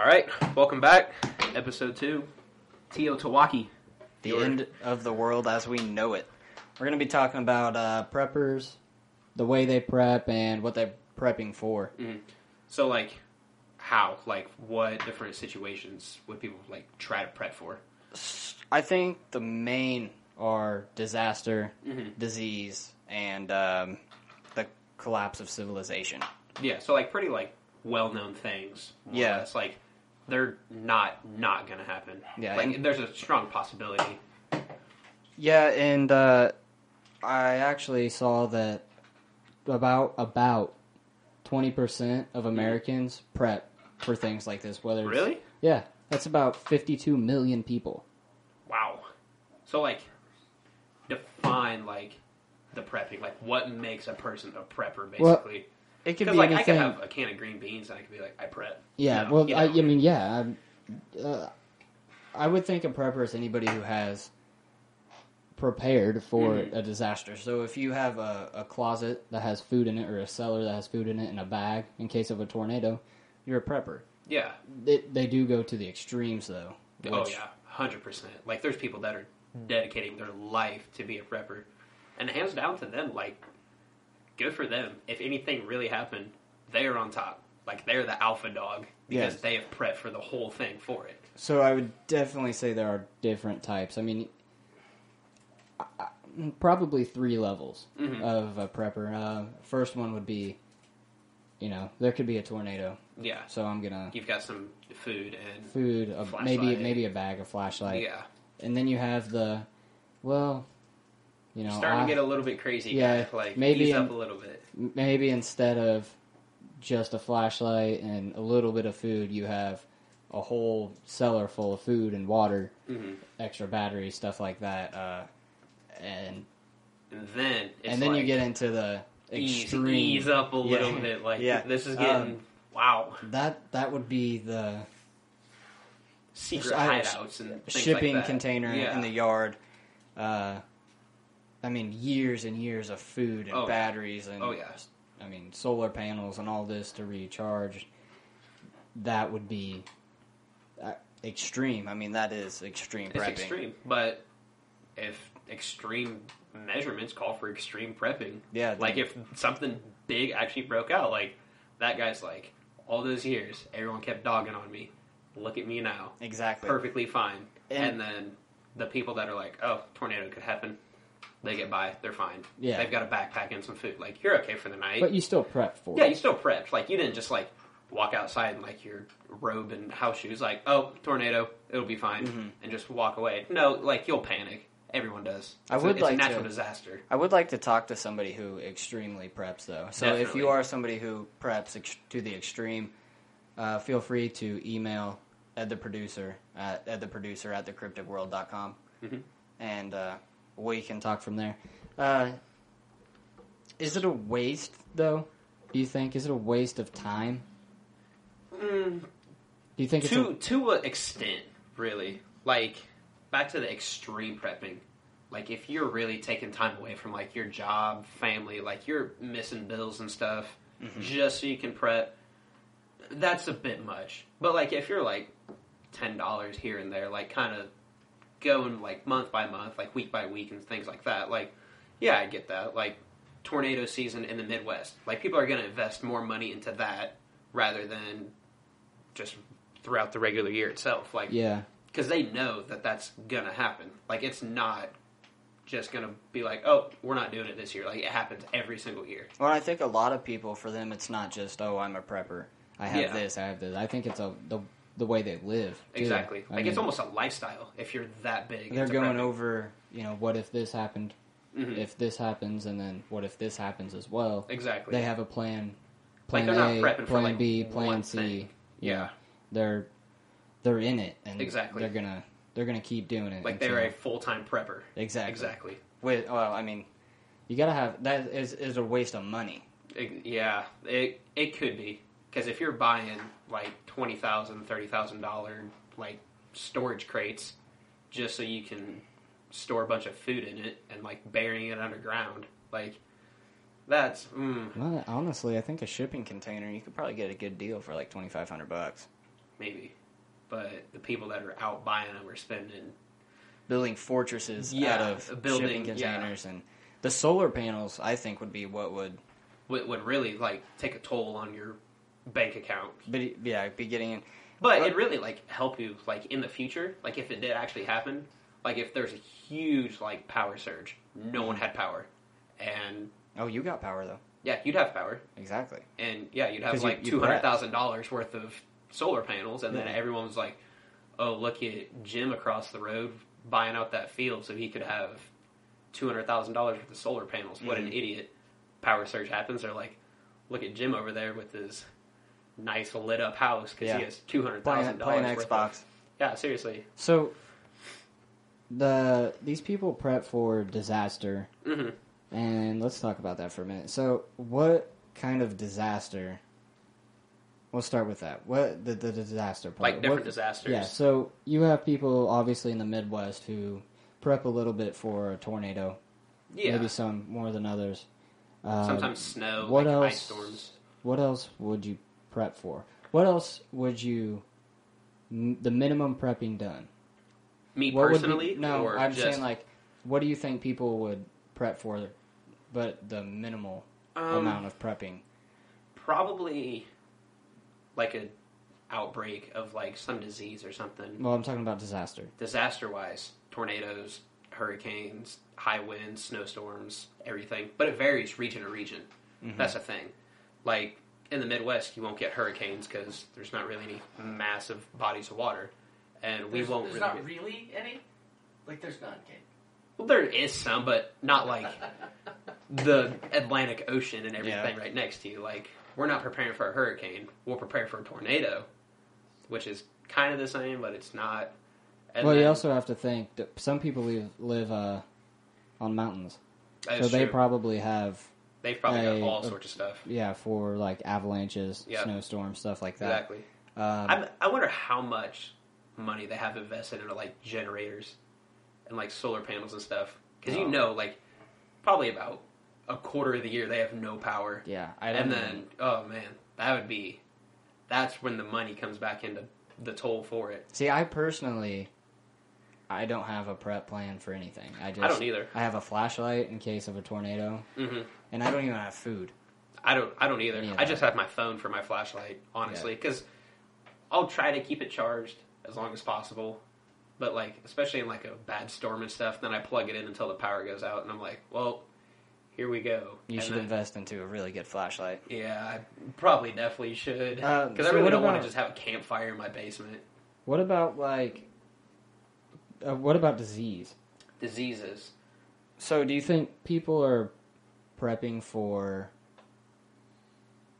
All right, welcome back. Episode two, TEOTWAWKI. The Your- end of the world as we know it. We're going to be talking about uh, preppers, the way they prep, and what they're prepping for. So, like, how? Like, what different situations would people like try to prep for? I think the main are disaster, Mhm. disease, and um, the collapse of civilization. Yeah, so like pretty like well-known things. more or Yeah. less. like they're not not gonna happen. Yeah, like and- there's a strong possibility. Yeah, and uh, I actually saw that about about twenty percent of Americans prep for things like this. Whether it's, Really? yeah, that's about fifty-two million people. Wow. So like, define like the prepping. Like, what makes a person a prepper, Well, basically? It could be like I could have a can of green beans and I could be like, I prep. yeah, You know, well, you I, know. I mean, yeah, I'm, uh, I would think a prepper is anybody who has prepared for Mhm. a disaster. So if you have a, a closet that has food in it, or a cellar that has food in it, and a bag in case of a tornado, you're a prepper. yeah. They, they do go to the extremes though. oh yeah, hundred percent. Like there's people that are dedicating their life to be a prepper, and hands down to them. Like, good for them. If anything really happened, they are on top. Like they're the alpha dog because Yes. they have prepped for the whole thing for it. So I would definitely say there are different types. I mean, probably three levels Mhm. of a prepper. Uh, first one would be, you know, there could be a tornado, Yeah, so I'm gonna you've got some food and food, a, maybe maybe a bag, a flashlight, yeah, and then you have the, well, you know, starting I- to get a little bit crazy. Yeah, guy. like maybe ease in- up a little bit. maybe instead of just a flashlight and a little bit of food, you have a whole cellar full of food and water, hmm extra batteries, stuff like that, uh, and And then it's and then you get into the extreme. ease up a little Yeah. bit. Like Yeah. this is Um, getting wow That that would be the secret hideouts and things shipping like that. container Yeah. in the yard. Uh, I mean, years and years of food and Oh, yeah. batteries and Oh, yeah. I mean, solar panels and all this to recharge. That would be uh, extreme. I mean, that is extreme It's extreme, but if extreme measurements call for extreme prepping, Yeah, like if something big actually broke out, like that guy's like, all those years, everyone kept dogging on me. Look at me now, Exactly. perfectly fine. And, And- then the people that are like, oh, tornado could happen, they get by, they're fine. Yeah. they've got a backpack and some food. Like you're okay for the night. But you still prep for Yeah, it. you still prepped. Like you didn't just like walk outside in like your robe and house shoes, like, oh, tornado, it'll be fine, Mhm. and just walk away. No, like you'll panic. Everyone does. I would a, it's like a natural to- disaster. I would like to talk to somebody who extremely preps, though. So if you are somebody who preps ex- to the extreme, uh, feel free to email Ed the producer at Ed the producer at thecrypticworld.com, Mhm. and uh, we can talk from there. Uh, is it a waste, though? Do you think? Is it a waste of time? Mm, Do you think it's to a, to an extent, really. Like back to the extreme prepping. Like if you're really taking time away from like your job, family, like you're missing bills and stuff, Mm-hmm. just so you can prep. That's a bit much. But like if you're like ten dollars here and there, like kind of going like month by month, like week by week, and things like that. Like yeah, I get that. Like tornado season in the Midwest, like people are going to invest more money into that rather than just throughout the regular year itself. Like yeah? because they know that that's gonna happen. Like it's not just gonna be like, oh, we're not doing it this year. Like it happens every single year. Well, I think a lot of people, for them, it's not just oh, I'm a prepper. I have Yeah. this. I have this. I think it's a the the way they live. too. Exactly. I Like it's almost a lifestyle if you're that big. they're going prepping. over. You know, what if this happened? Mhm. If this happens, and then what if this happens as well? exactly. They have a plan. like Plan they're not A, for plan like B, plan C. thing. you Yeah. they're they're in it, and Exactly. they're gonna they're gonna keep doing it. Like until- they're a full time prepper. exactly Exactly. With well, I mean, you gotta have that is is a waste of money. It- yeah, it it could be because if you're buying like twenty thousand, thirty thousand dollar like storage crates just so you can store a bunch of food in it and like burying it underground, like that's mm, Well, honestly, I think a shipping container you could probably get a good deal for like twenty five hundred bucks. maybe. But the people that are out buying them are spending. building fortresses Yeah, out of building- shipping yeah. containers and the solar panels. I think would be what would, Would, would really like take a toll on your bank account. be, yeah, be getting in. But But- it really like help you like in the future. Like if it did actually happen, like if there's a huge like power surge, no one had power, and Oh, you got power though. yeah, you'd have power, Exactly. and yeah, you'd have 'Cause you- like you two hundred thousand dollars worth of solar panels, and then Yeah. everyone was like, "Oh, look at Jim across the road buying out that field so he could have two hundred thousand dollars worth of solar panels." What an Mhm. idiot! Power surge happens. They're like, "Look at Jim over there with his nice lit up house because Yeah. he has two hundred thousand dollars." Xbox. Yeah, seriously. So the these people prep for disaster, hmm and let's talk about that for a minute. So, what kind of disaster? We'll start with that. What the, the disaster part? Like different What- disasters. Yeah. So you have people obviously in the Midwest who prep a little bit for a tornado. Yeah. Maybe some more than others. Um, Sometimes snow, what like else? ice storms. What else would you prep for? What else would you? The minimum prepping done. Me What would be- personally, no, or I'm just, saying like, what do you think people would prep for? But the minimal um, amount of prepping. probably like a outbreak of like some disease or something. Well, I'm talking about disaster. Disaster wise, tornadoes, hurricanes, high winds, snowstorms, everything. But it varies region to region. Mhm. That's a thing. Like in the Midwest, you won't get hurricanes because there's not really any massive bodies of water, and we there's, won't There's really. not really any. Like there's none, Kate. Well, there is some, but not like the Atlantic Ocean and everything Yeah. right next to you. Like we're not preparing for a hurricane. We'll prepare for a tornado, which is kind of the same, but it's not. And well, you also have to think that some people live live uh, on mountains, that so is they probably have they've probably got all a- sorts of stuff. yeah for like avalanches, Yeah. snowstorms, stuff like that. Exactly. Um, I'm, I wonder how much money they have invested into like generators and like solar panels and stuff. Because Oh. you know, like probably about a quarter of the year they have no power. yeah, I don't and know. then oh man, that would be that's when the money comes back into the toll for it. See, I personally, I don't have a prep plan for anything. I just I don't either. I have a flashlight in case of a tornado, hmm and I don't even have food. I don't. I don't either. I just have my phone for my flashlight, honestly, because I'll try to keep it charged as long as possible. But like, especially in like a bad storm and stuff, then I plug it in until the power goes out, and I'm like, well, here we go. You And should then- invest into a really good flashlight. Yeah, I probably definitely should Uh, because so I really don't want to just have a campfire in my basement. What about like, uh, what about disease? Diseases. So, do you think people are prepping for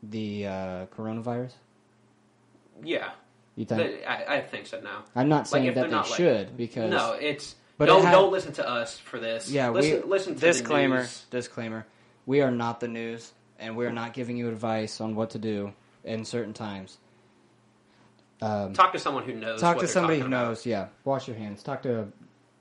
the uh, coronavirus? Yeah, You think? Th- I, I think so now. I'm not saying if that they're they like- should because No, it's But don't it ha- don't listen to us for this. yeah, listen, we listen to disclaimer The news. disclaimer. We are not the news, and we are not giving you advice on what to do in certain times. Um, Talk to someone who knows. talk to somebody who knows. Yeah, wash your hands. Talk to a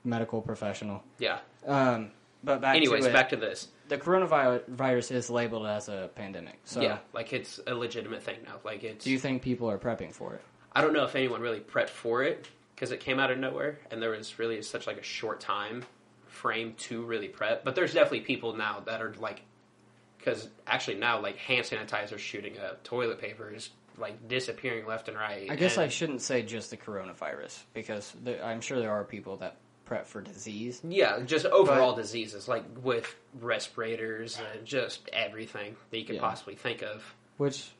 medical professional. Yeah. Um, but back Anyways, to it, back to this. the coronavirus is labeled as a pandemic. So, yeah, like it's a legitimate thing now. Like it's. do you think people are prepping for it? I don't know if anyone really prepped for it because it came out of nowhere, and there was really such like a short time frame to really prep. But there's definitely people now that are like, because actually now like hand sanitizer shooting up, toilet paper is like disappearing left and right. I guess and- I shouldn't say just the coronavirus because there, I'm sure there are people that prep for disease. Yeah, just overall diseases like with respirators and just everything that you could Yeah. possibly think of. Which,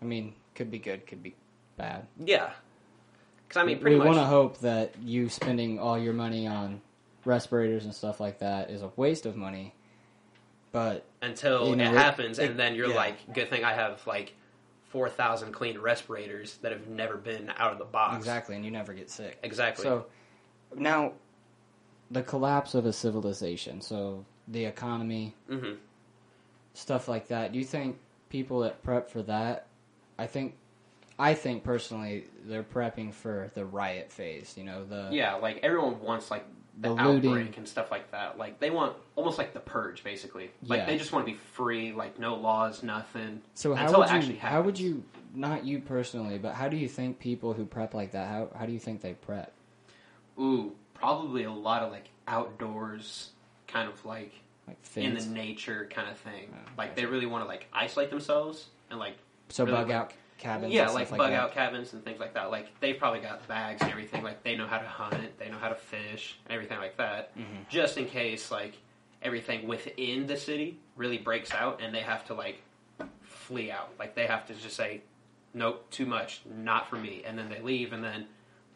I mean, could be good, could be bad. Yeah, because I mean, pretty we much. want to hope that you spending all your money on respirators and stuff like that is a waste of money. But until You know, it it- happens, it- and then you're yeah. like, good thing I have like four thousand clean respirators that have never been out of the box. exactly, and you never get sick. Exactly. So now, the collapse of a civilization, so the economy, hmm stuff like that. Do you think people that prep for that? I think, I think personally, they're prepping for the riot phase. You know, the Yeah, like everyone wants like the, The looting. outbreak and stuff like that. Like they want almost like the purge, basically. Like Yeah. they just want to be free, like no laws, nothing. So how until would it actually you how would you not you personally, but how do you think people who prep like that? How how do you think they prep? Ooh, probably a lot of like outdoors, kind of like Like in the nature kind of thing. Oh, like they really want to like isolate themselves and like so really bug like- out cabins. yeah, like bug that. out cabins and things like that. Like they've probably got bags and everything. Like they know how to hunt, they know how to fish, and everything like that. Mhm. Just in case like everything within the city really breaks out and they have to like flee out. Like they have to just say, nope, too much, not for me, and then they leave and then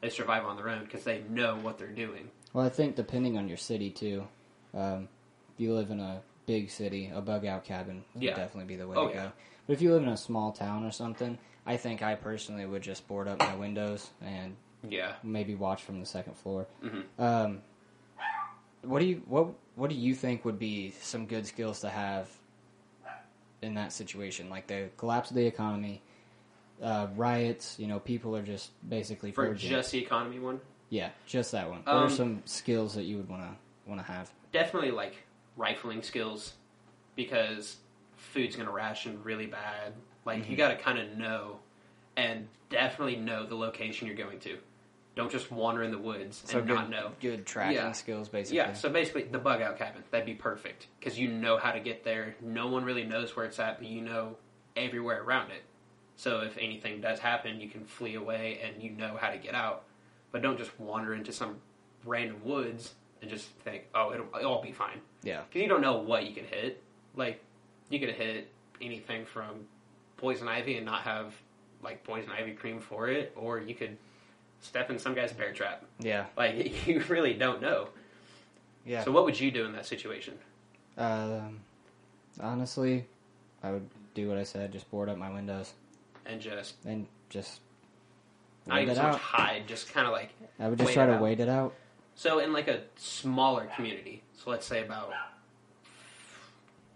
they survive on their own because they know what they're doing. Well, I think depending on your city too. Um, if you live in a big city, a bug out cabin would Yeah. definitely be the way Oh, to yeah. go. But if you live in a small town or something, I think I personally would just board up my windows and Yeah. maybe watch from the second floor. Mhm. Um, what do you what What do you think would be some good skills to have in that situation? Like the collapse of the economy, uh, riots. You know, people are just basically For just the economy one, yeah, just that one. What are Um, some skills that you would want to want to have? definitely like rifling skills because food's gonna ration really bad. Like you Mhm. got to kind of know, and definitely know the location you're going to. Don't just wander in the woods So and good, not know. good tracking Yeah. skills, basically. Yeah, so basically the bug out cabin that'd be perfect because you know how to get there. No one really knows where it's at, but you know everywhere around it. So if anything does happen, you can flee away and you know how to get out. But don't just wander into some random woods and just think, oh, it'll, it'll all be fine. yeah, Because you don't know what you could hit. Like, you could hit anything from poison ivy and not have, like, poison ivy cream for it, or you could step in some guy's bear trap. yeah, Like, you really don't know. yeah. So, what would you do in that situation? um, honestly, I would do what I said. Just board up my windows And just, and just not even so much hide, just kind of like, I would just try to out. wait it out. so in like a smaller community, so let's say about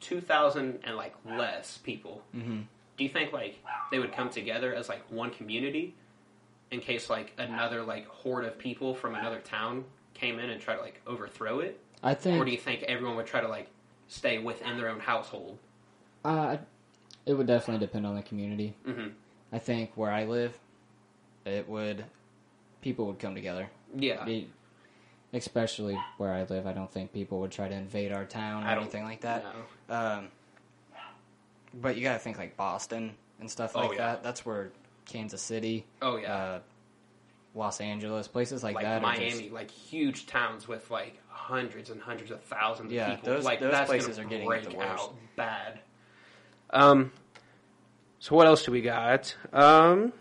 2,000 and like less people, hmm do you think like they would come together as like one community in case like another like horde of people from another town came in and try to like overthrow it I think or do you think everyone would try to like stay within their own household uh, it would definitely depend on the community. hmm I think where I live, it would people would come together. yeah Be- especially where I live, I don't think people would try to invade our town or anything like that. no. Um, but you got to think like Boston and stuff Oh, like yeah. that. That's where Kansas City, oh yeah uh, Los Angeles, places like, like, that. miami just- like huge towns with like hundreds and hundreds of thousands Yeah, of people those- like those that's places are getting it break the worst. out bad um so what else do we got um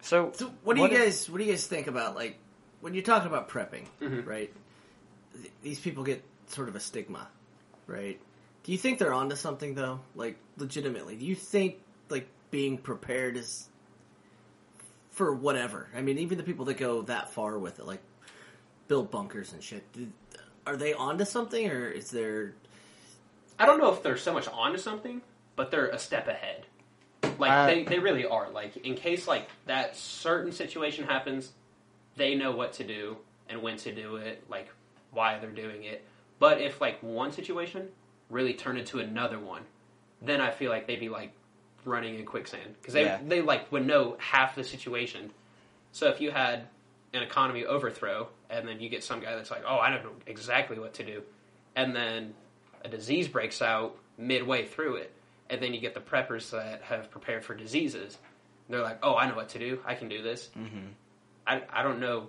so, So, what do What you if- guys what do you guys think about like when you're talking about prepping, Mhm. right? Th- these people get sort of a stigma, right? Do you think they're onto something though? Like legitimately, do you think like being prepared is for whatever? I mean, even the people that go that far with it, like build bunkers and shit, do, are they onto something, or is there? I don't know if they're so much onto something, but they're a step ahead. Like Uh, they, they really are. Like in case like that certain situation happens, they know what to do and when to do it, like why they're doing it. But if like one situation really turn into another one, then I feel like they'd be like running in quicksand because they Yeah. they like would know half the situation. So if you had an economy overthrow and then you get some guy that's like, oh, I don't know exactly what to do, and then a disease breaks out midway through it, and then you get the preppers that have prepared for diseases. They're like, oh, I know what to do. I can do this. hmm I, I don't know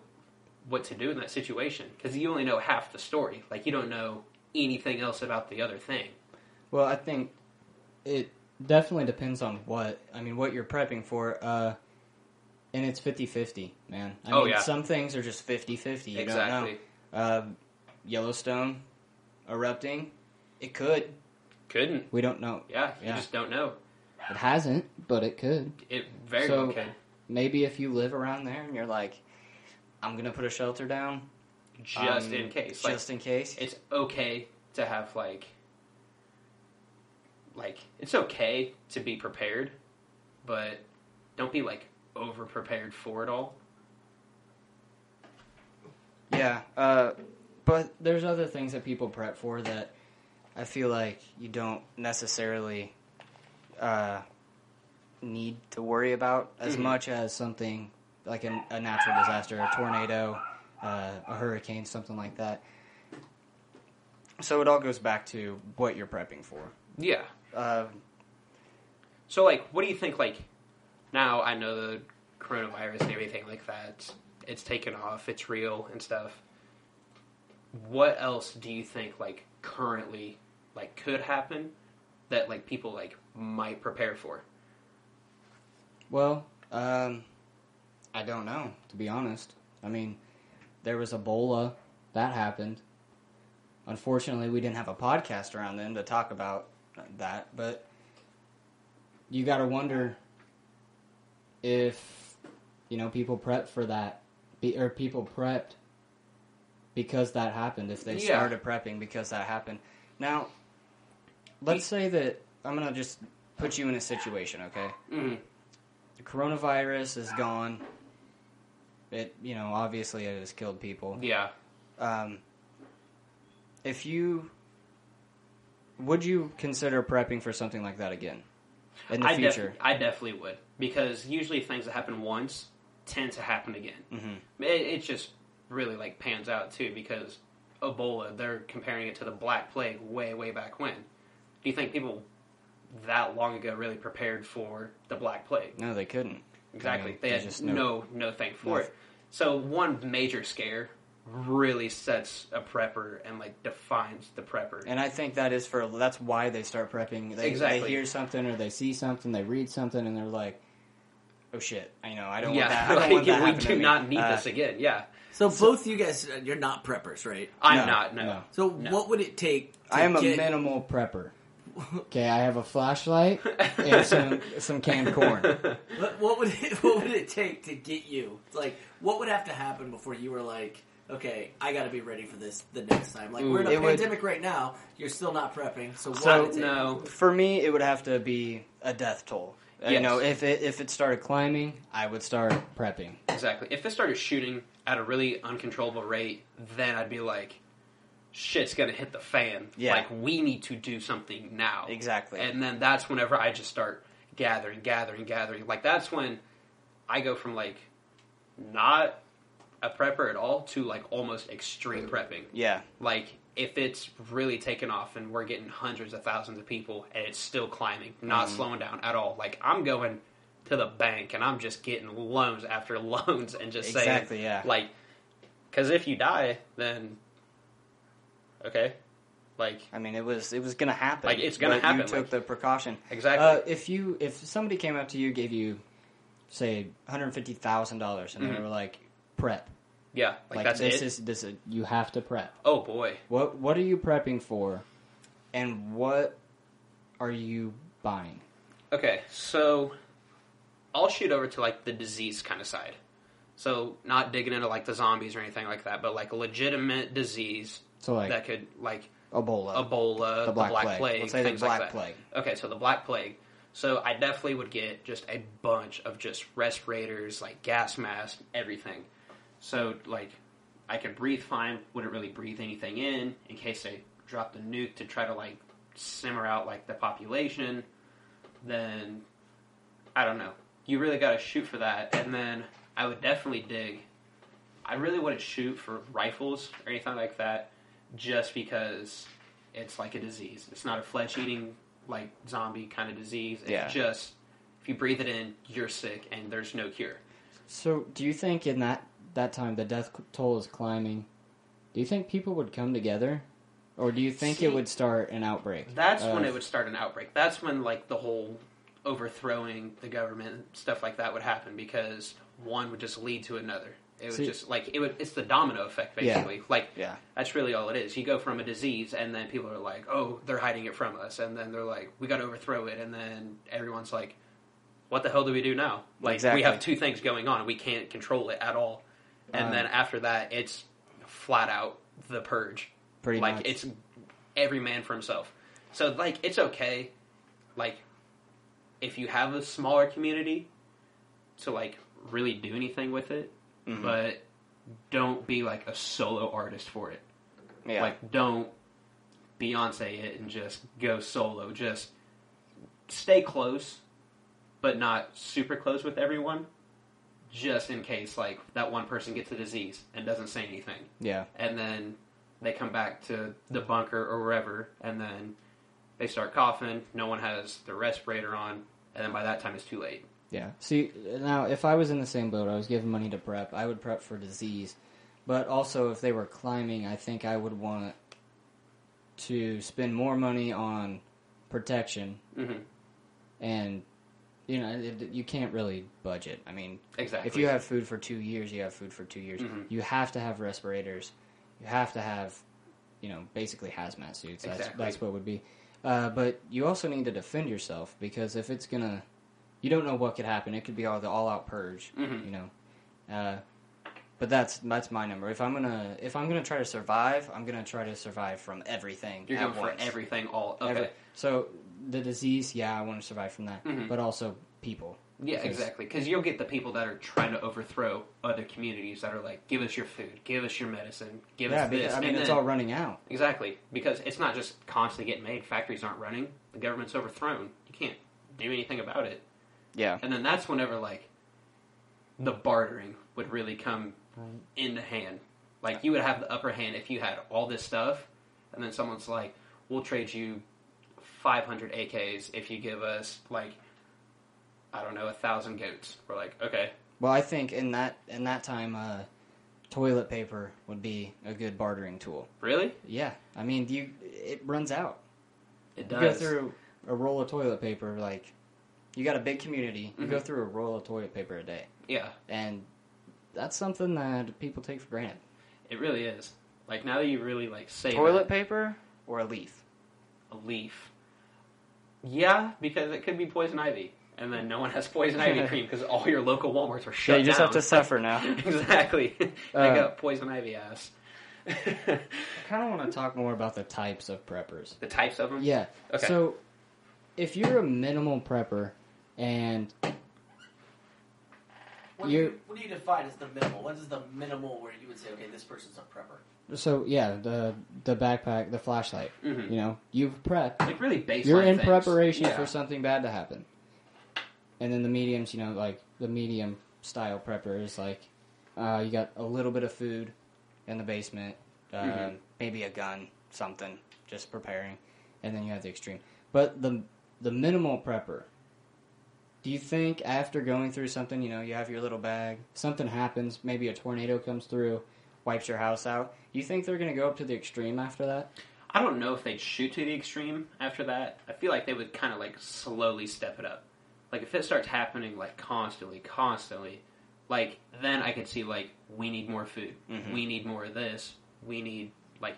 what to do in that situation because you only know half the story. Like you don't know anything else about the other thing. Well, I think it definitely depends on what I mean, what you're prepping for. Uh, and it's 50-50, man. I Oh, mean, yeah. some things are just 50-50. You exactly. Uh, Yellowstone erupting, it could. Couldn't. We don't know. Yeah, you Yeah. just don't know. It hasn't, but it could. It very So- well could. Maybe if you live around there and you're like, I'm gonna put a shelter down Just um, in case. Like just in case. it's okay to have like like it's okay to be prepared, but don't be like over prepared for it all. Yeah, uh, but there's other things that people prep for that I feel like you don't necessarily uh, need to worry about as Mhm. much as something like a, a natural disaster, a tornado, uh, a hurricane, something like that. So it all goes back to what you're prepping for. Yeah. Uh, So, like, what do you think? Like, now I know the coronavirus and everything like that. It's taken off. It's real and stuff. What else do you think, like, currently, like, could happen that like people like might prepare for? Well, um, I don't know, to be honest. I mean, there was Ebola. That happened. Unfortunately, we didn't have a podcast around then to talk about that, but you got to wonder if, you know, people prepped for that, or people prepped because that happened, if they Yeah. started prepping because that happened. Now, let's say that I'm going to just put you in a situation, okay? Mm-hmm. the coronavirus is gone. It, you know, obviously it has killed people. Yeah. Um, if you would you consider prepping for something like that again in the I, def- future? I definitely would because usually things that happen once tend to happen again. hmm It, it just really like pans out too because Ebola. They're comparing it to the Black Plague way way back when. Do you think people that long ago really prepared for the Black Plague? No, they couldn't. Exactly. I they there's had just no no- no thing for no- it. So one major scare really sets a prepper and like defines the prepper. And I think that is for that's why they start prepping. They, Exactly. they hear something or they see something, they read something, and they're like, "Oh shit! I know, I don't yeah, want that. I don't like, want that we do to me." not need Uh, this again. Yeah, So, both you guys, uh, you're not preppers, right? I'm no, not. No. no. So No. what would it take? To I am a minimal prepper. Okay, I have a flashlight and some some canned corn. What, what would it, what would it take to get you? Like, what would have to happen before you were like, okay, I got to be ready for this the next time? Like, we're in a Ooh. It would- pandemic right now. You're still not prepping. So, what So, would it take? no. For me, it would have to be a death toll. Uh, You Yes. know, if it if it started climbing, I would start prepping. Exactly. If it started shooting at a really uncontrollable rate, then I'd be like, shit's gonna hit the fan. Yeah. Like, we need to do something now. Exactly. And then that's whenever I just start gathering, gathering, gathering. Like, that's when I go from, like, not a prepper at all to, like, almost extreme prepping. yeah, Like, if it's really taken off and we're getting hundreds of thousands of people and it's still climbing, not Mhm. slowing down at all, like, I'm going to the bank and I'm just getting loans after loans and just exactly. saying, Yeah, like, because if you die, then, okay. Like, I mean, it was it was gonna happen. Like, it's gonna happen, You took like- the precaution. exactly. Uh, if you if somebody came up to you, gave you say one hundred fifty thousand dollars, and Mhm. they were like, "Prep." yeah, like, Like, that's this it. is this is you have to prep. oh, boy. What what are you prepping for, and what are you buying? Okay, so I'll shoot over to like the disease kind of side. So not digging into like the zombies or anything like that, but like legitimate disease So like that could like Ebola, Ebola, the Black, Plague. Let's say things the Black like that. Plague. Okay, so the Black Plague. So I definitely would get just a bunch of just respirators, like gas masks, everything. So like I could breathe fine, wouldn't really breathe anything in in case they dropped a nuke to try to like simmer out like the population. Then I don't know. You really got to shoot for that, and then I would definitely dig. I really wouldn't shoot for rifles or anything like that, just because it's like a disease. It's not a flesh eating like zombie kind of disease. It's Yeah. just if you breathe it in, you're sick, and there's no cure. So, do you think in that that time the death toll is climbing? Do you think people would come together, or do you think See, it would start an outbreak? That's when it would start an outbreak. That's when like the whole overthrowing the government stuff like that would happen because one would just lead to another. It was See- just like it would. It's the domino effect Yeah. basically. Like Yeah, that's really all it is. You go from a disease, and then people are like, "Oh, they're hiding it from us," and then they're like, "We got to overthrow it," and then everyone's like, "What the hell do we do now?" Like Exactly. we have two things going on, and we can't control it at all. And Um, then after that, it's flat out the purge pretty like much. it's every man for himself. So like it's okay, like if you have a smaller community to like really do anything with it, Mhm. but don't be like a solo artist for it. yeah. Like don't Beyonce it and just go solo. Just stay close, but not super close with everyone, just in case like that one person gets a disease and doesn't say anything, Yeah. and then they come back to the bunker or wherever, and then they start coughing. No one has their respirator on, and then by that time it's too late. Yeah. See, now if I was in the same boat, I was given money to prep. I would prep for disease, but also if they were climbing, I think I would want to spend more money on protection, hmm and you know, it, you can't really budget. I mean, Exactly. if you have food for two years, you have food for two years. Mhm. You have to have respirators. You have to have, you know, basically hazmat suits. That's Exactly. that's what would be. Uh, but you also need to defend yourself because if it's gonna, you don't know what could happen. It could be all the all-out purge. Mhm. You know. Uh, but that's that's my number. If I'm gonna if I'm gonna try to survive, I'm gonna try to survive from everything. You're going once. for everything all okay. Every- so the disease, yeah, I want to survive from that, Mhm. but also people. Yeah, Because- exactly. Because you'll get the people that are trying to overthrow other communities that are like, "Give us your food, give us your medicine, give yeah, us because, this." I mean and it's then- all running out. exactly because it's not just constantly getting made. Factories aren't running. The government's overthrown. You can't do anything about it. Yeah. And then that's whenever like the bartering would really come into hand. Like you would have the upper hand if you had all this stuff, and then someone's like, "We'll trade you 500 AKs if you give us like." I don't know, a thousand goats. We're like, okay, Well, I think in that in that time, uh, toilet paper would be a good bartering tool. really? Yeah, I mean, you it runs out. It does. You does. go through a roll of toilet paper, like you got a big community. You go Mhm. through a roll of toilet paper a day, Yeah, and that's something that people take for granted. it really is. Like now that you really like say Toilet paper or a leaf. a leaf. Yeah, because it could be poison ivy, and then no one has poison ivy cream because all your local WalMarts are shut yeah, you just down. have to suffer now. exactly. they Uh, got poison ivy ass. I kind of want to talk more about the types of preppers. the types of them. Yeah. Okay. So, if you're a minimal prepper and What do, You're- what do you define as the minimal? What is the minimal where you would say, okay, this person's a prepper? so yeah, the the backpack, the flashlight. Mhm. You know, you've prepped. Like really baseline. You're in things. preparation Yeah. for something bad to happen. And then the mediums, you know, like the medium style prepper is like, uh, you got a little bit of food in the basement, uh, Mhm. maybe a gun, something, just preparing, and then you have the extreme. But the the minimal prepper. Do you think after going through something, you know, you have your little bag, something happens, maybe a tornado comes through, wipes your house out. You think they're going to go up to the extreme after that? I don't know if they'd shoot to the extreme after that. I feel like they would kind of like slowly step it up. Like if it starts happening like constantly, constantly, like then I could see like we need more food, Mhm. we need more of this, we need like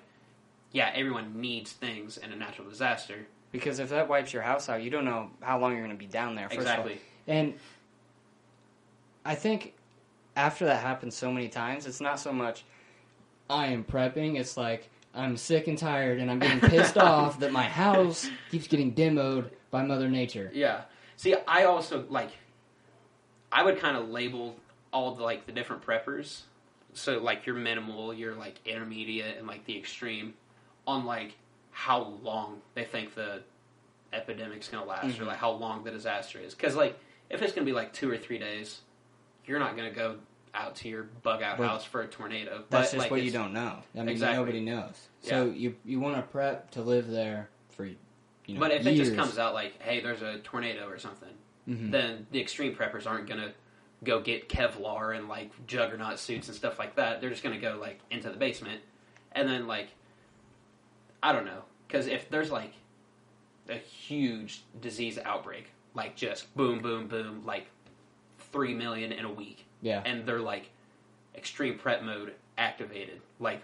yeah, everyone needs things in a natural disaster. Because if that wipes your house out, you don't know how long you're going to be down there. First Of exactly. all. And I think after that happens so many times, it's not so much I am prepping. It's like I'm sick and tired, and I'm getting pissed off that my house keeps getting demoed by Mother Nature. Yeah. See, I also like. I would kind of label all the like the different preppers. So like your minimal, your like intermediate, and like the extreme, on like how long they think the epidemic's gonna last, or Mhm. like how long the disaster is. Because like if it's gonna be like two or three days, you're not gonna go out to your bug out Well, house for a tornado. That's but, just like, what you don't know. I mean, Exactly. nobody knows. So you you want to prep to live there for you know. But if years. it just comes out like, hey, there's a tornado or something, Mhm. then the extreme preppers aren't gonna go get Kevlar and like juggernaut suits and stuff like that. They're just gonna go like into the basement, and then like, I don't know, because if there's like a huge disease outbreak, like just boom, boom, boom, like three million in a week, yeah, and they're like extreme prep mode activated, like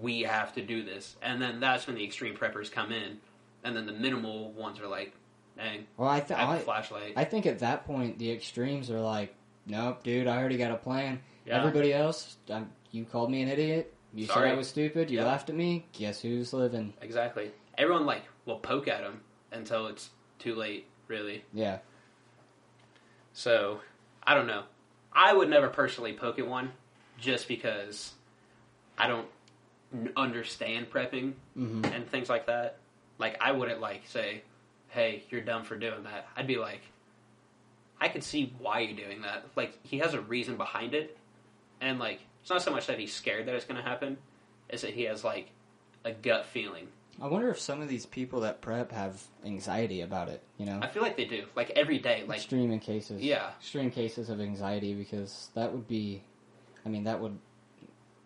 we have to do this, and then that's when the extreme preppers come in, and then the minimal ones are like, dang, well, I think I have a flashlight. I think at that point the extremes are like, nope, dude, I already got a plan. Yeah. Everybody else, i you called me an idiot. You Sorry. said I was stupid. You Yep. laughed at me. Guess who's living? Exactly. Everyone like will poke at them until it's too late, really. Yeah, So I don't know. I would never personally poke at one, just because I don't understand prepping hmm and things like that. Like I wouldn't like say, "Hey, you're dumb for doing that," I'd be like, "I could see why you're doing that. Like, he has a reason behind it, and like, it's not so much that he's scared that it's going to happen, it's that he has like a gut feeling. I wonder if some of these people that prep have anxiety about it. You know, I feel like they do, like every day. Like, extreme in cases. Yeah. extreme cases of anxiety because that would be, I mean, that would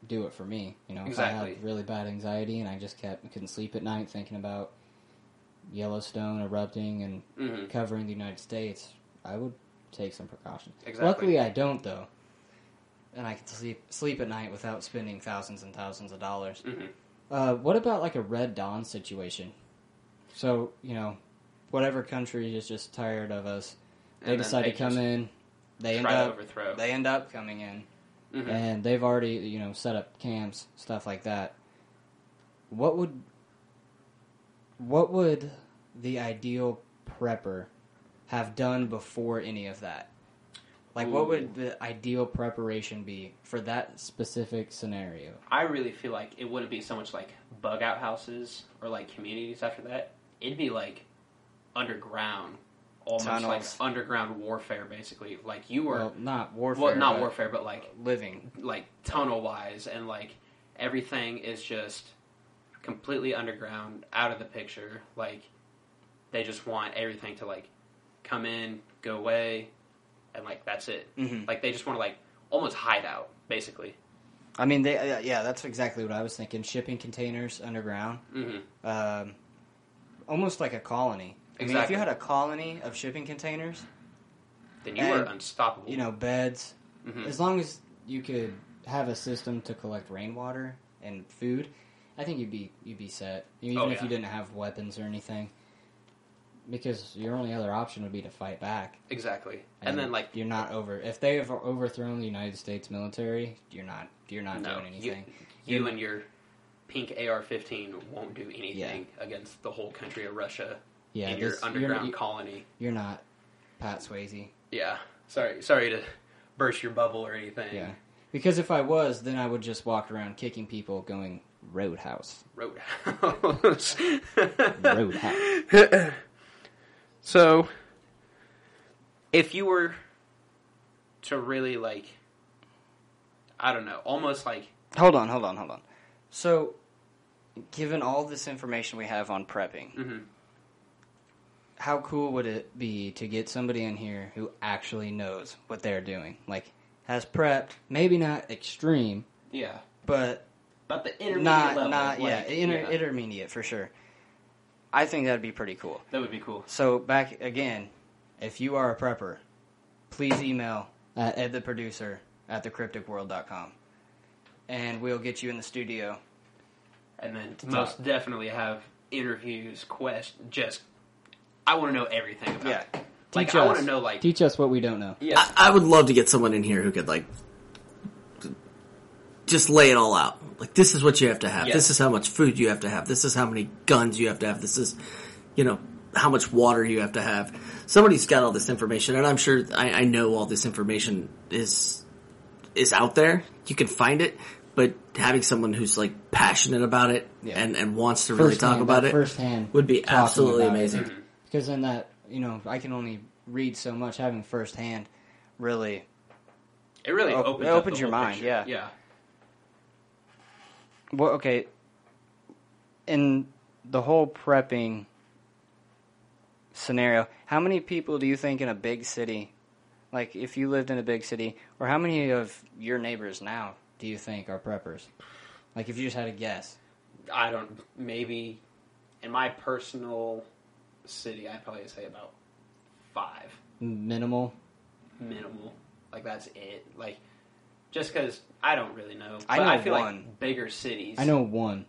do it for me. You know, if I had really bad anxiety and I just kept couldn't sleep at night thinking about Yellowstone erupting and mhm. covering the United States, I would take some precautions. Exactly. Luckily, I don't though, and I can sleep sleep at night without spending thousands and thousands of dollars. Mhm. Uh, what about like a Red Dawn situation? So you know, whatever country is just tired of us, they And decide they to come in. They end up overthrow. they end up coming in, Mhm. and they've already you know set up camps, stuff like that. What would what would the ideal prepper have done before any of that? Like, what would the ideal preparation be for that specific scenario? I really feel like it wouldn't be so much like bug out houses or like communities after that. It'd be like underground, almost Tunnels. like underground warfare, basically. Like you were, Well, not warfare. well, not but warfare, but like Living. like tunnel wise, and like everything is just completely underground, out of the picture. Like they just want everything to like come in, go away, and like that's it. Mm-hmm. Like they just want to like almost hide out, basically. I mean, they uh, yeah, that's exactly what I was thinking. Shipping containers underground, hmm um, almost like a colony. I mean, if you had a colony of shipping containers, Then you And, were unstoppable. you know, beds, Mhm. as long as you could have a system to collect rainwater and food, I think you'd be you'd be set. Even Oh, if yeah. you didn't have weapons or anything, because your only other option would be to fight back. Exactly. And, then like you're not over. If they have overthrown the United States military, you're not you're not no, doing you, anything. you You're- and your pink AR-15 won't do anything against the whole country of Russia yeah, your you're- underground you- colony. You're not Pat Swayze. Yeah. Sorry, sorry to burst your bubble or anything. Yeah. Because if I was, then I would just walk around kicking people going Roadhouse. Roadhouse. Roadhouse. so, if you were to really like, I don't know, almost like Hold on, hold on, hold on. So, given all this information we have on prepping, mhm. how cool would it be to get somebody in here who actually knows what they're doing? Like, has prepped, maybe not extreme, yeah, but But the intermediate not, level. not, yeah, inter- yeah, intermediate for sure. I think that'd be pretty cool. that would be cool. So back again, if you are a prepper, please email at edtheproducer at thecrypticworld.com. And we'll get you in the studio. and then To most talk. definitely have interviews, quest. Just, I want to know everything about Yeah. it. Like, Teach I us. want to know, like, Teach us what we don't know. yeah, I, I would love to get someone in here who could like just lay it all out. Like this is what you have to have. Yes. This is how much food you have to have. This is how many guns you have to have. This is, you know, how much water you have to have. Somebody's got all this information, and I'm sure I, I know all this information is is out there. You can find it, but having someone who's like passionate about it Yeah. and and wants to really talk about it firsthand would be absolutely about it. amazing. Mm-hmm. Because then that, you know, I can only read so much. Having firsthand really it really opens, it up opens the your whole mind, picture. yeah. yeah. Well, okay. In the whole prepping scenario, how many people do you think in a big city, like if you lived in a big city, or how many of your neighbors now do you think are preppers? Like if you just had a guess. I don't. Maybe in my personal city, I'd probably say about five Minimal. minimal. Like that's it. Like just because I don't really know. I But know I feel one. like bigger cities. I know one.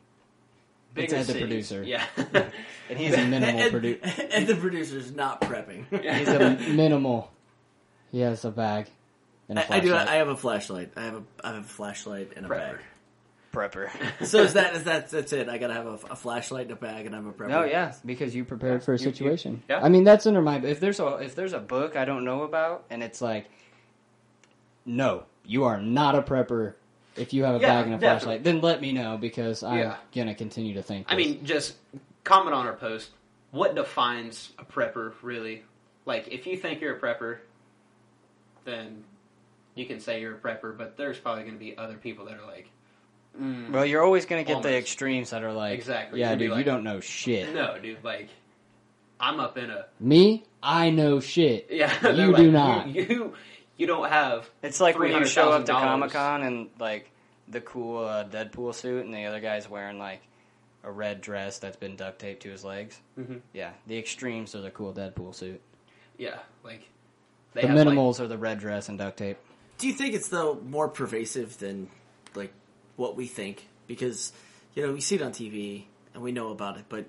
bigger Ed the producer. Yeah. And he's a minimal and, producer. and the producer's not prepping. He's a minimal. He has a bag and a I, I do. I have a flashlight. I have a. I have a flashlight and a Prepper. bag. prepper. So is that is that that's it? I gotta have a, a flashlight and a bag, and I'm a prepper. No, yeah, because you prepared for a You- you- situation. yeah. I mean, that's under my. If there's a if there's a book I don't know about, and it's like, no, you are not a prepper. If you have a Yeah, bag and a definitely. flashlight, then let me know because I'm Yeah. gonna continue to think. I this. mean, just comment on our post. what defines a prepper really? Like, if you think you're a prepper, then you can say you're a prepper. But there's probably going to be other people that are like, mm, Well, you're always going to get the extremes that are like, Exactly. yeah, You'd be dude, you don't know shit. no, dude, like, I'm up in a Me, I know shit. yeah. You they're do not. You, you you don't have It's like when you show up to Comic Con and like the cool uh, Deadpool suit, and the other guy's wearing like a red dress that's been duct taped to his legs. Mhm. Yeah, the extremes are the cool Deadpool suit. yeah like they the have, like- minimals are the red dress and duct tape. Do you think it's though more pervasive than like what we think? Because you know we see it on TV and we know about it, but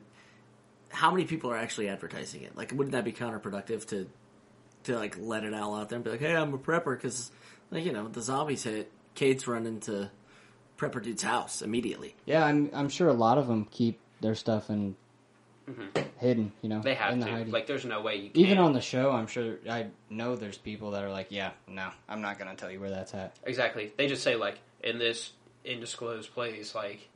how many people are actually advertising it? Like, wouldn't that be counterproductive to to like let it all out there and be like, "Hey, I'm a prepper," because like you know the zombies hit, Kate's run into prepper dude's house immediately. Yeah, I'm I'm sure a lot of them keep their stuff in hidden. You know, Mm-hmm. they have in the to hiding. like there's no way you can Even on the show, I'm sure I know there's people that are like, yeah, no, I'm not gonna tell you where that's at. exactly they just say like in this undisclosed place like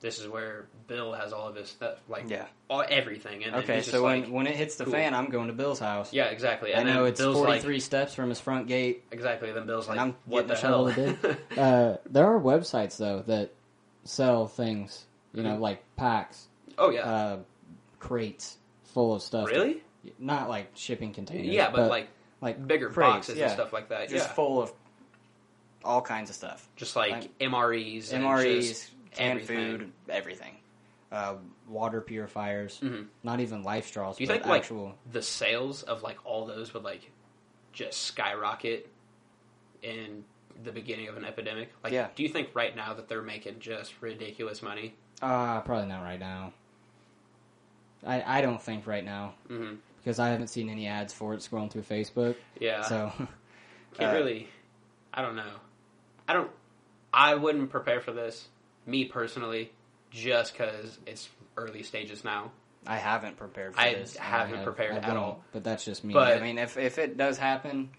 this is where Bill has all of his stuff like Yeah. all everything and Okay, he's just so like, when when it hits the cool. fan, I'm going to Bill's house. yeah exactly I know it's Bill's 43 like steps from his front gate. exactly then Bill's like I'm what the hell Uh, there are websites though that sell things, you know, Mhm. like packs, oh yeah uh, crates full of stuff. really Not like shipping containers. yeah but, like like bigger crates, boxes yeah. and stuff like that just yeah full of all kinds of stuff. just like, like MREs and MREs, everything. food, everything. Uh, water purifiers, Mhm. not even life straws, Do you but think like the sales of like all those would like just skyrocket in the beginning of an epidemic? Like, Yeah. do you think right now that they're making just ridiculous money? Uh, probably not right now. I I don't think right now hmm because I haven't seen any ads for it scrolling through Facebook. Yeah, So can't uh, really. I don't know. I don't. I wouldn't prepare for this, me personally, just because it's early stages now. I haven't prepared for I this. haven't have- prepared I at all. But that's just me. But- I mean, if if it does happen,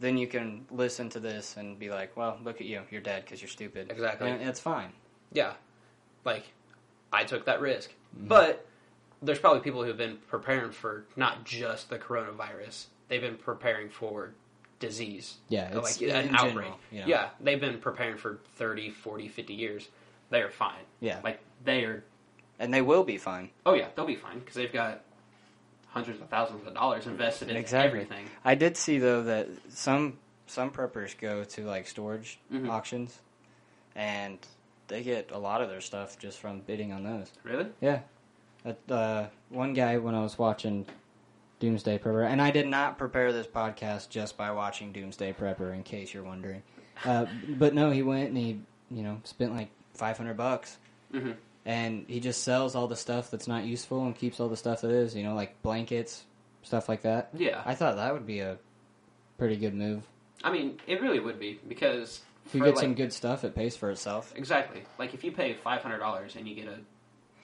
then you can listen to this and be like, "Well, look at you. You're dead because you're stupid." Exactly. And it's fine. Yeah, like I took that risk, Mm-hmm. but there's probably people who've been preparing for not just the coronavirus. They've been preparing for disease. Yeah, like an outbreak. general, you know. Yeah, they've been preparing for 30, 40, 50 years. They are fine. Yeah. Like they are. And they will be fine. Oh yeah, they'll be fine because they've got hundreds of thousands of dollars invested in Exactly. everything. I did see though that some some preppers go to like storage Mhm. auctions, and they get a lot of their stuff just from bidding on those. Really? Yeah, uh, one guy when I was watching Doomsday Prepper, and I did not prepare this podcast just by watching Doomsday Prepper, in case you're wondering. Uh, but no, he went and he you know spent like five hundred bucks, hmm and he just sells all the stuff that's not useful and keeps all the stuff that is, you know, like blankets, stuff like that. Yeah. I thought that would be a pretty good move. I mean, it really would be because If you get like, some good stuff, it pays for itself. Exactly. Like if you pay five hundred dollars and you get a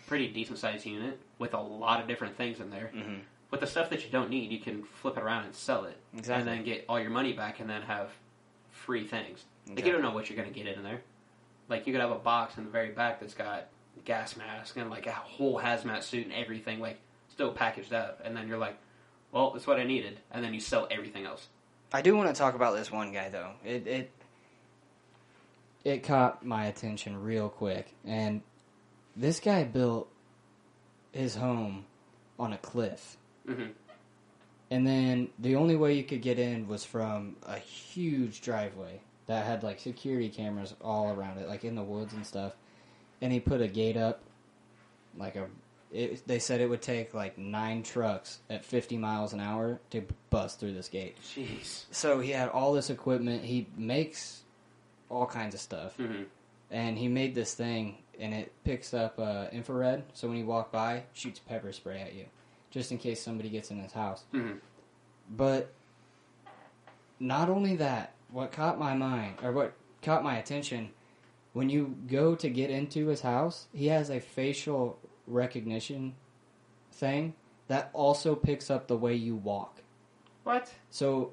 pretty decent sized unit with a lot of different things in there, Mm-hmm. with the stuff that you don't need, you can flip it around and sell it, Exactly. and then get all your money back, and then have free things. Like you don't know what you're going to get in there. Like you could have a box in the very back that's got gas mask and like a whole hazmat suit and everything, like still packaged up, and then you're like, well, that's what I needed, and then you sell everything else. I do want to talk about this one guy though. It it it caught my attention real quick, and this guy built his home on a cliff, hmm and then the only way you could get in was from a huge driveway that had like security cameras all around it, like in the woods and stuff. And he put a gate up, like a. It, they said it would take like nine trucks at 50 miles an hour to bust through this gate. Jeez. So he had all this equipment. He makes all kinds of stuff, mm-hmm. and he made this thing, and it picks up uh, infrared. So when you walk by, shoots pepper spray at you, just in case somebody gets in his house. Mm-hmm. But not only that, what caught my mind, or what caught my attention, when you go to get into his house, he has a facial recognition thing that also picks up the way you walk. What? So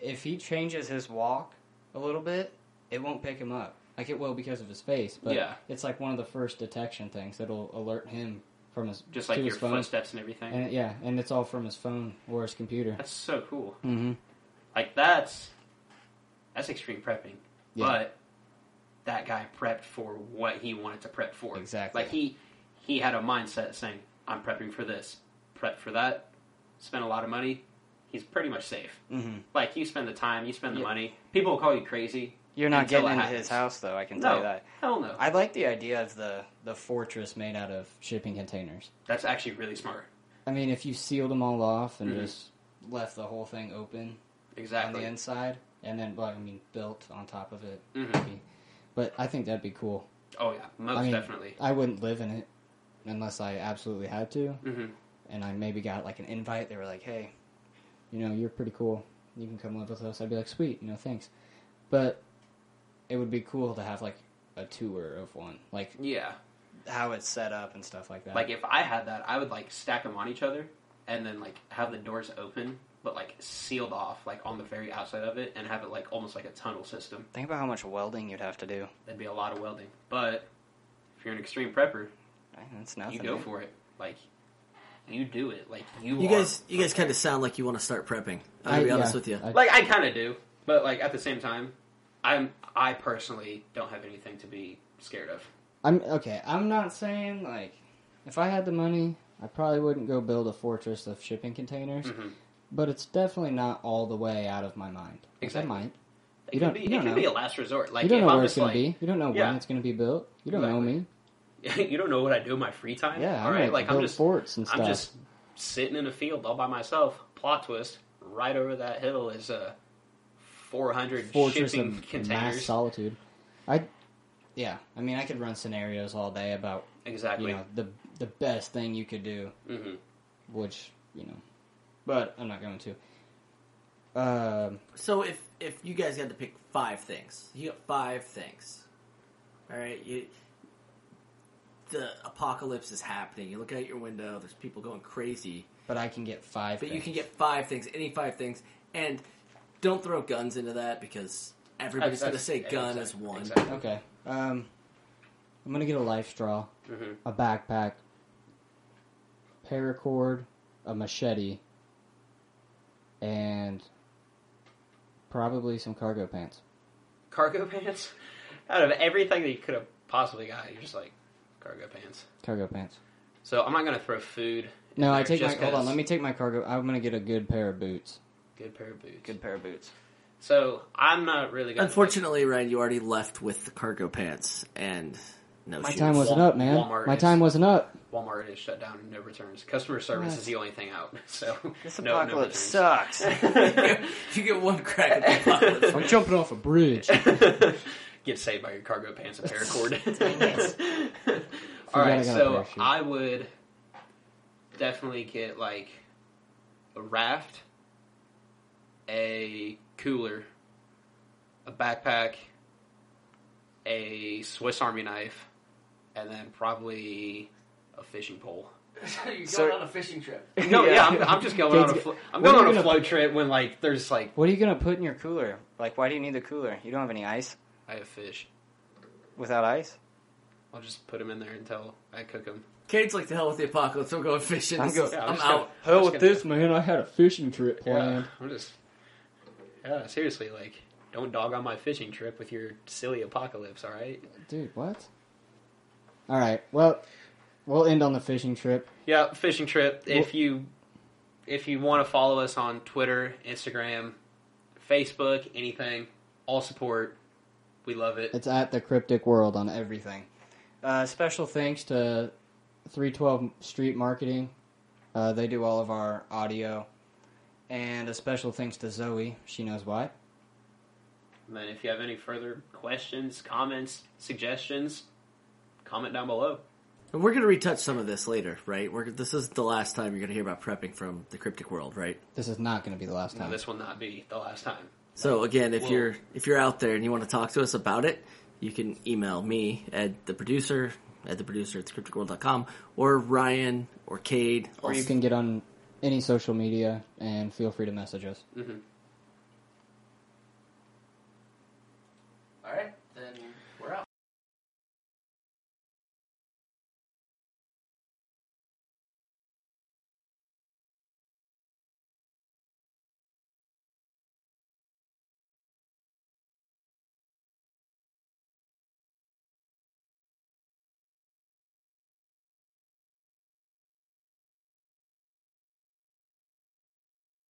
if he changes his walk a little bit, it won't pick him up. Like it will because of his face, but Yeah. it's like one of the first detection things that'll alert him from his just like to your his phone. footsteps and everything. And yeah, and it's all from his phone or his computer. That's so cool. Mm-hmm. Like that's that's extreme prepping. Yeah. But that guy prepped for what he wanted to prep for. Exactly. Like he he had a mindset saying, "I'm prepping for this, prep for that, spend a lot of money." He's pretty much safe. Mm-hmm. Like you spend the time, you spend the Yeah. money. People will call you crazy. You're not getting into happens. his house though. I can tell you that. hell no. I like the idea of the the fortress made out of shipping containers. That's actually really smart. I mean, if you sealed them all off and Mhm. just left the whole thing open exactly on the inside, and then, well, I mean, built on top of it. Mhm. maybe. But I think that'd be cool. Oh yeah, most I mean, definitely. I wouldn't live in it unless I absolutely had to, hmm and I maybe got like an invite. They were like, "Hey, you know, you're pretty cool. You can come live with us." I'd be like, "Sweet, you know, thanks." But it would be cool to have like a tour of one, like Yeah. how it's set up and stuff like that. Like if I had that, I would like stack them on each other, and then like have the doors open, but like sealed off, like on the very outside of it, and have it like almost like a tunnel system. think about how much welding you'd have to do. That'd be a lot of welding. But if you're an extreme prepper, That's nothing. you go man. for it. Like you do it. Like you. You are guys, you guys kind of sound like you want to start prepping. I'll I- be honest yeah, with you. I- like I kind of do, but like at the same time, I'm I personally don't have anything to be scared of. I'm okay. I'm not saying like if I had the money, I probably wouldn't go build a fortress of shipping containers. Mhm. But it's definitely not all the way out of my mind. Like, Exactly. I might. It You don't- be. you It don't can know. be a last resort. Like you don't know where it's just gonna be. You don't know Yeah. when it's gonna be built. You don't know me. you don't know what I do in my free time. Yeah, all I right. Like build I'm just forts and stuff. I'm just sitting in a field all by myself. Plot twist: right over that hill is uh, 400 fortress shipping of mass containers. solitude. I, yeah. I mean, I could run scenarios all day about Exactly. you know the the best thing you could do, hmm which you know, but I'm not going to. Um, So if if you guys had to pick five things, you got five things. All right, you the apocalypse is happening. You look out your window. There's people going crazy, but I can get five. but you can get five things, any five things, and don't throw guns into that because everybody's going to say gun exactly, as one. exactly. Okay. Um, I'm gonna get a life straw, Mhm. a backpack, paracord, a machete, and probably some cargo pants. Cargo pants. Out of everything that you could have possibly got, you're just like cargo pants. Cargo pants. So I'm not gonna throw food. in No, I there take my. just Hold on. 'cause- Let me take my cargo. I'm gonna get a good pair of boots. Good pair of boots. Good pair of boots. So I'm not really gonna. Unfortunately, Ryan, you already left with the cargo pants and no My time wasn't Wal- up, man. Walmart my is- time wasn't up. Walmart is shut down and no returns. Customer service is the only thing out. So This no, no apocalypse returns. sucks. you get one crack at the apocalypse. I'm jumping off a bridge. Get saved by your cargo pants and paracord. it. All Forgot I right, got a so. I would definitely get like a raft, a cooler, a backpack, a Swiss Army knife, and then probably a fishing pole. so You're So- going on a fishing trip. No, yeah, Yeah. I'm, I'm just going on a Kids- flo- I'm what are going you on a gonna- float trip when like there's like What are you gonna put in your cooler? Like, why do you need the cooler? You don't have any ice. I have fish. Without ice, I'll just put them in there until I cook them. Cade's like the hell with the apocalypse. I'm going fishing. I'm go- Yeah, I'm I'm out. gonna- hell I'm with just gonna- this, man. I had a fishing trip Yeah, planned. I'm just yeah, seriously, like don't dog on my fishing trip with your silly apocalypse. All right. Dude, what? All right. Well, we'll end on the fishing trip. Yeah, fishing trip. If you if you want to follow us on Twitter, Instagram, Facebook, anything, all support. We love it. It's at the Cryptic World on everything. Uh, special thanks to 312 Street Marketing. Uh, they do all of our audio. And a special thanks to Zoe. She knows why. And if you have any further questions, comments, suggestions, comment down below. And we're going to retouch some of this later, right? We're, this is the last time you're going to hear about prepping from the cryptic world, right? This is not going to be the last No, time. this will not be the last time. So again, if Well- you're if you're out there and you want to talk to us about it, you can email me at the producer at the producer at thecrypticworld.com or Ryan or Cade. or you can get on any social media and feel free to message us. hmm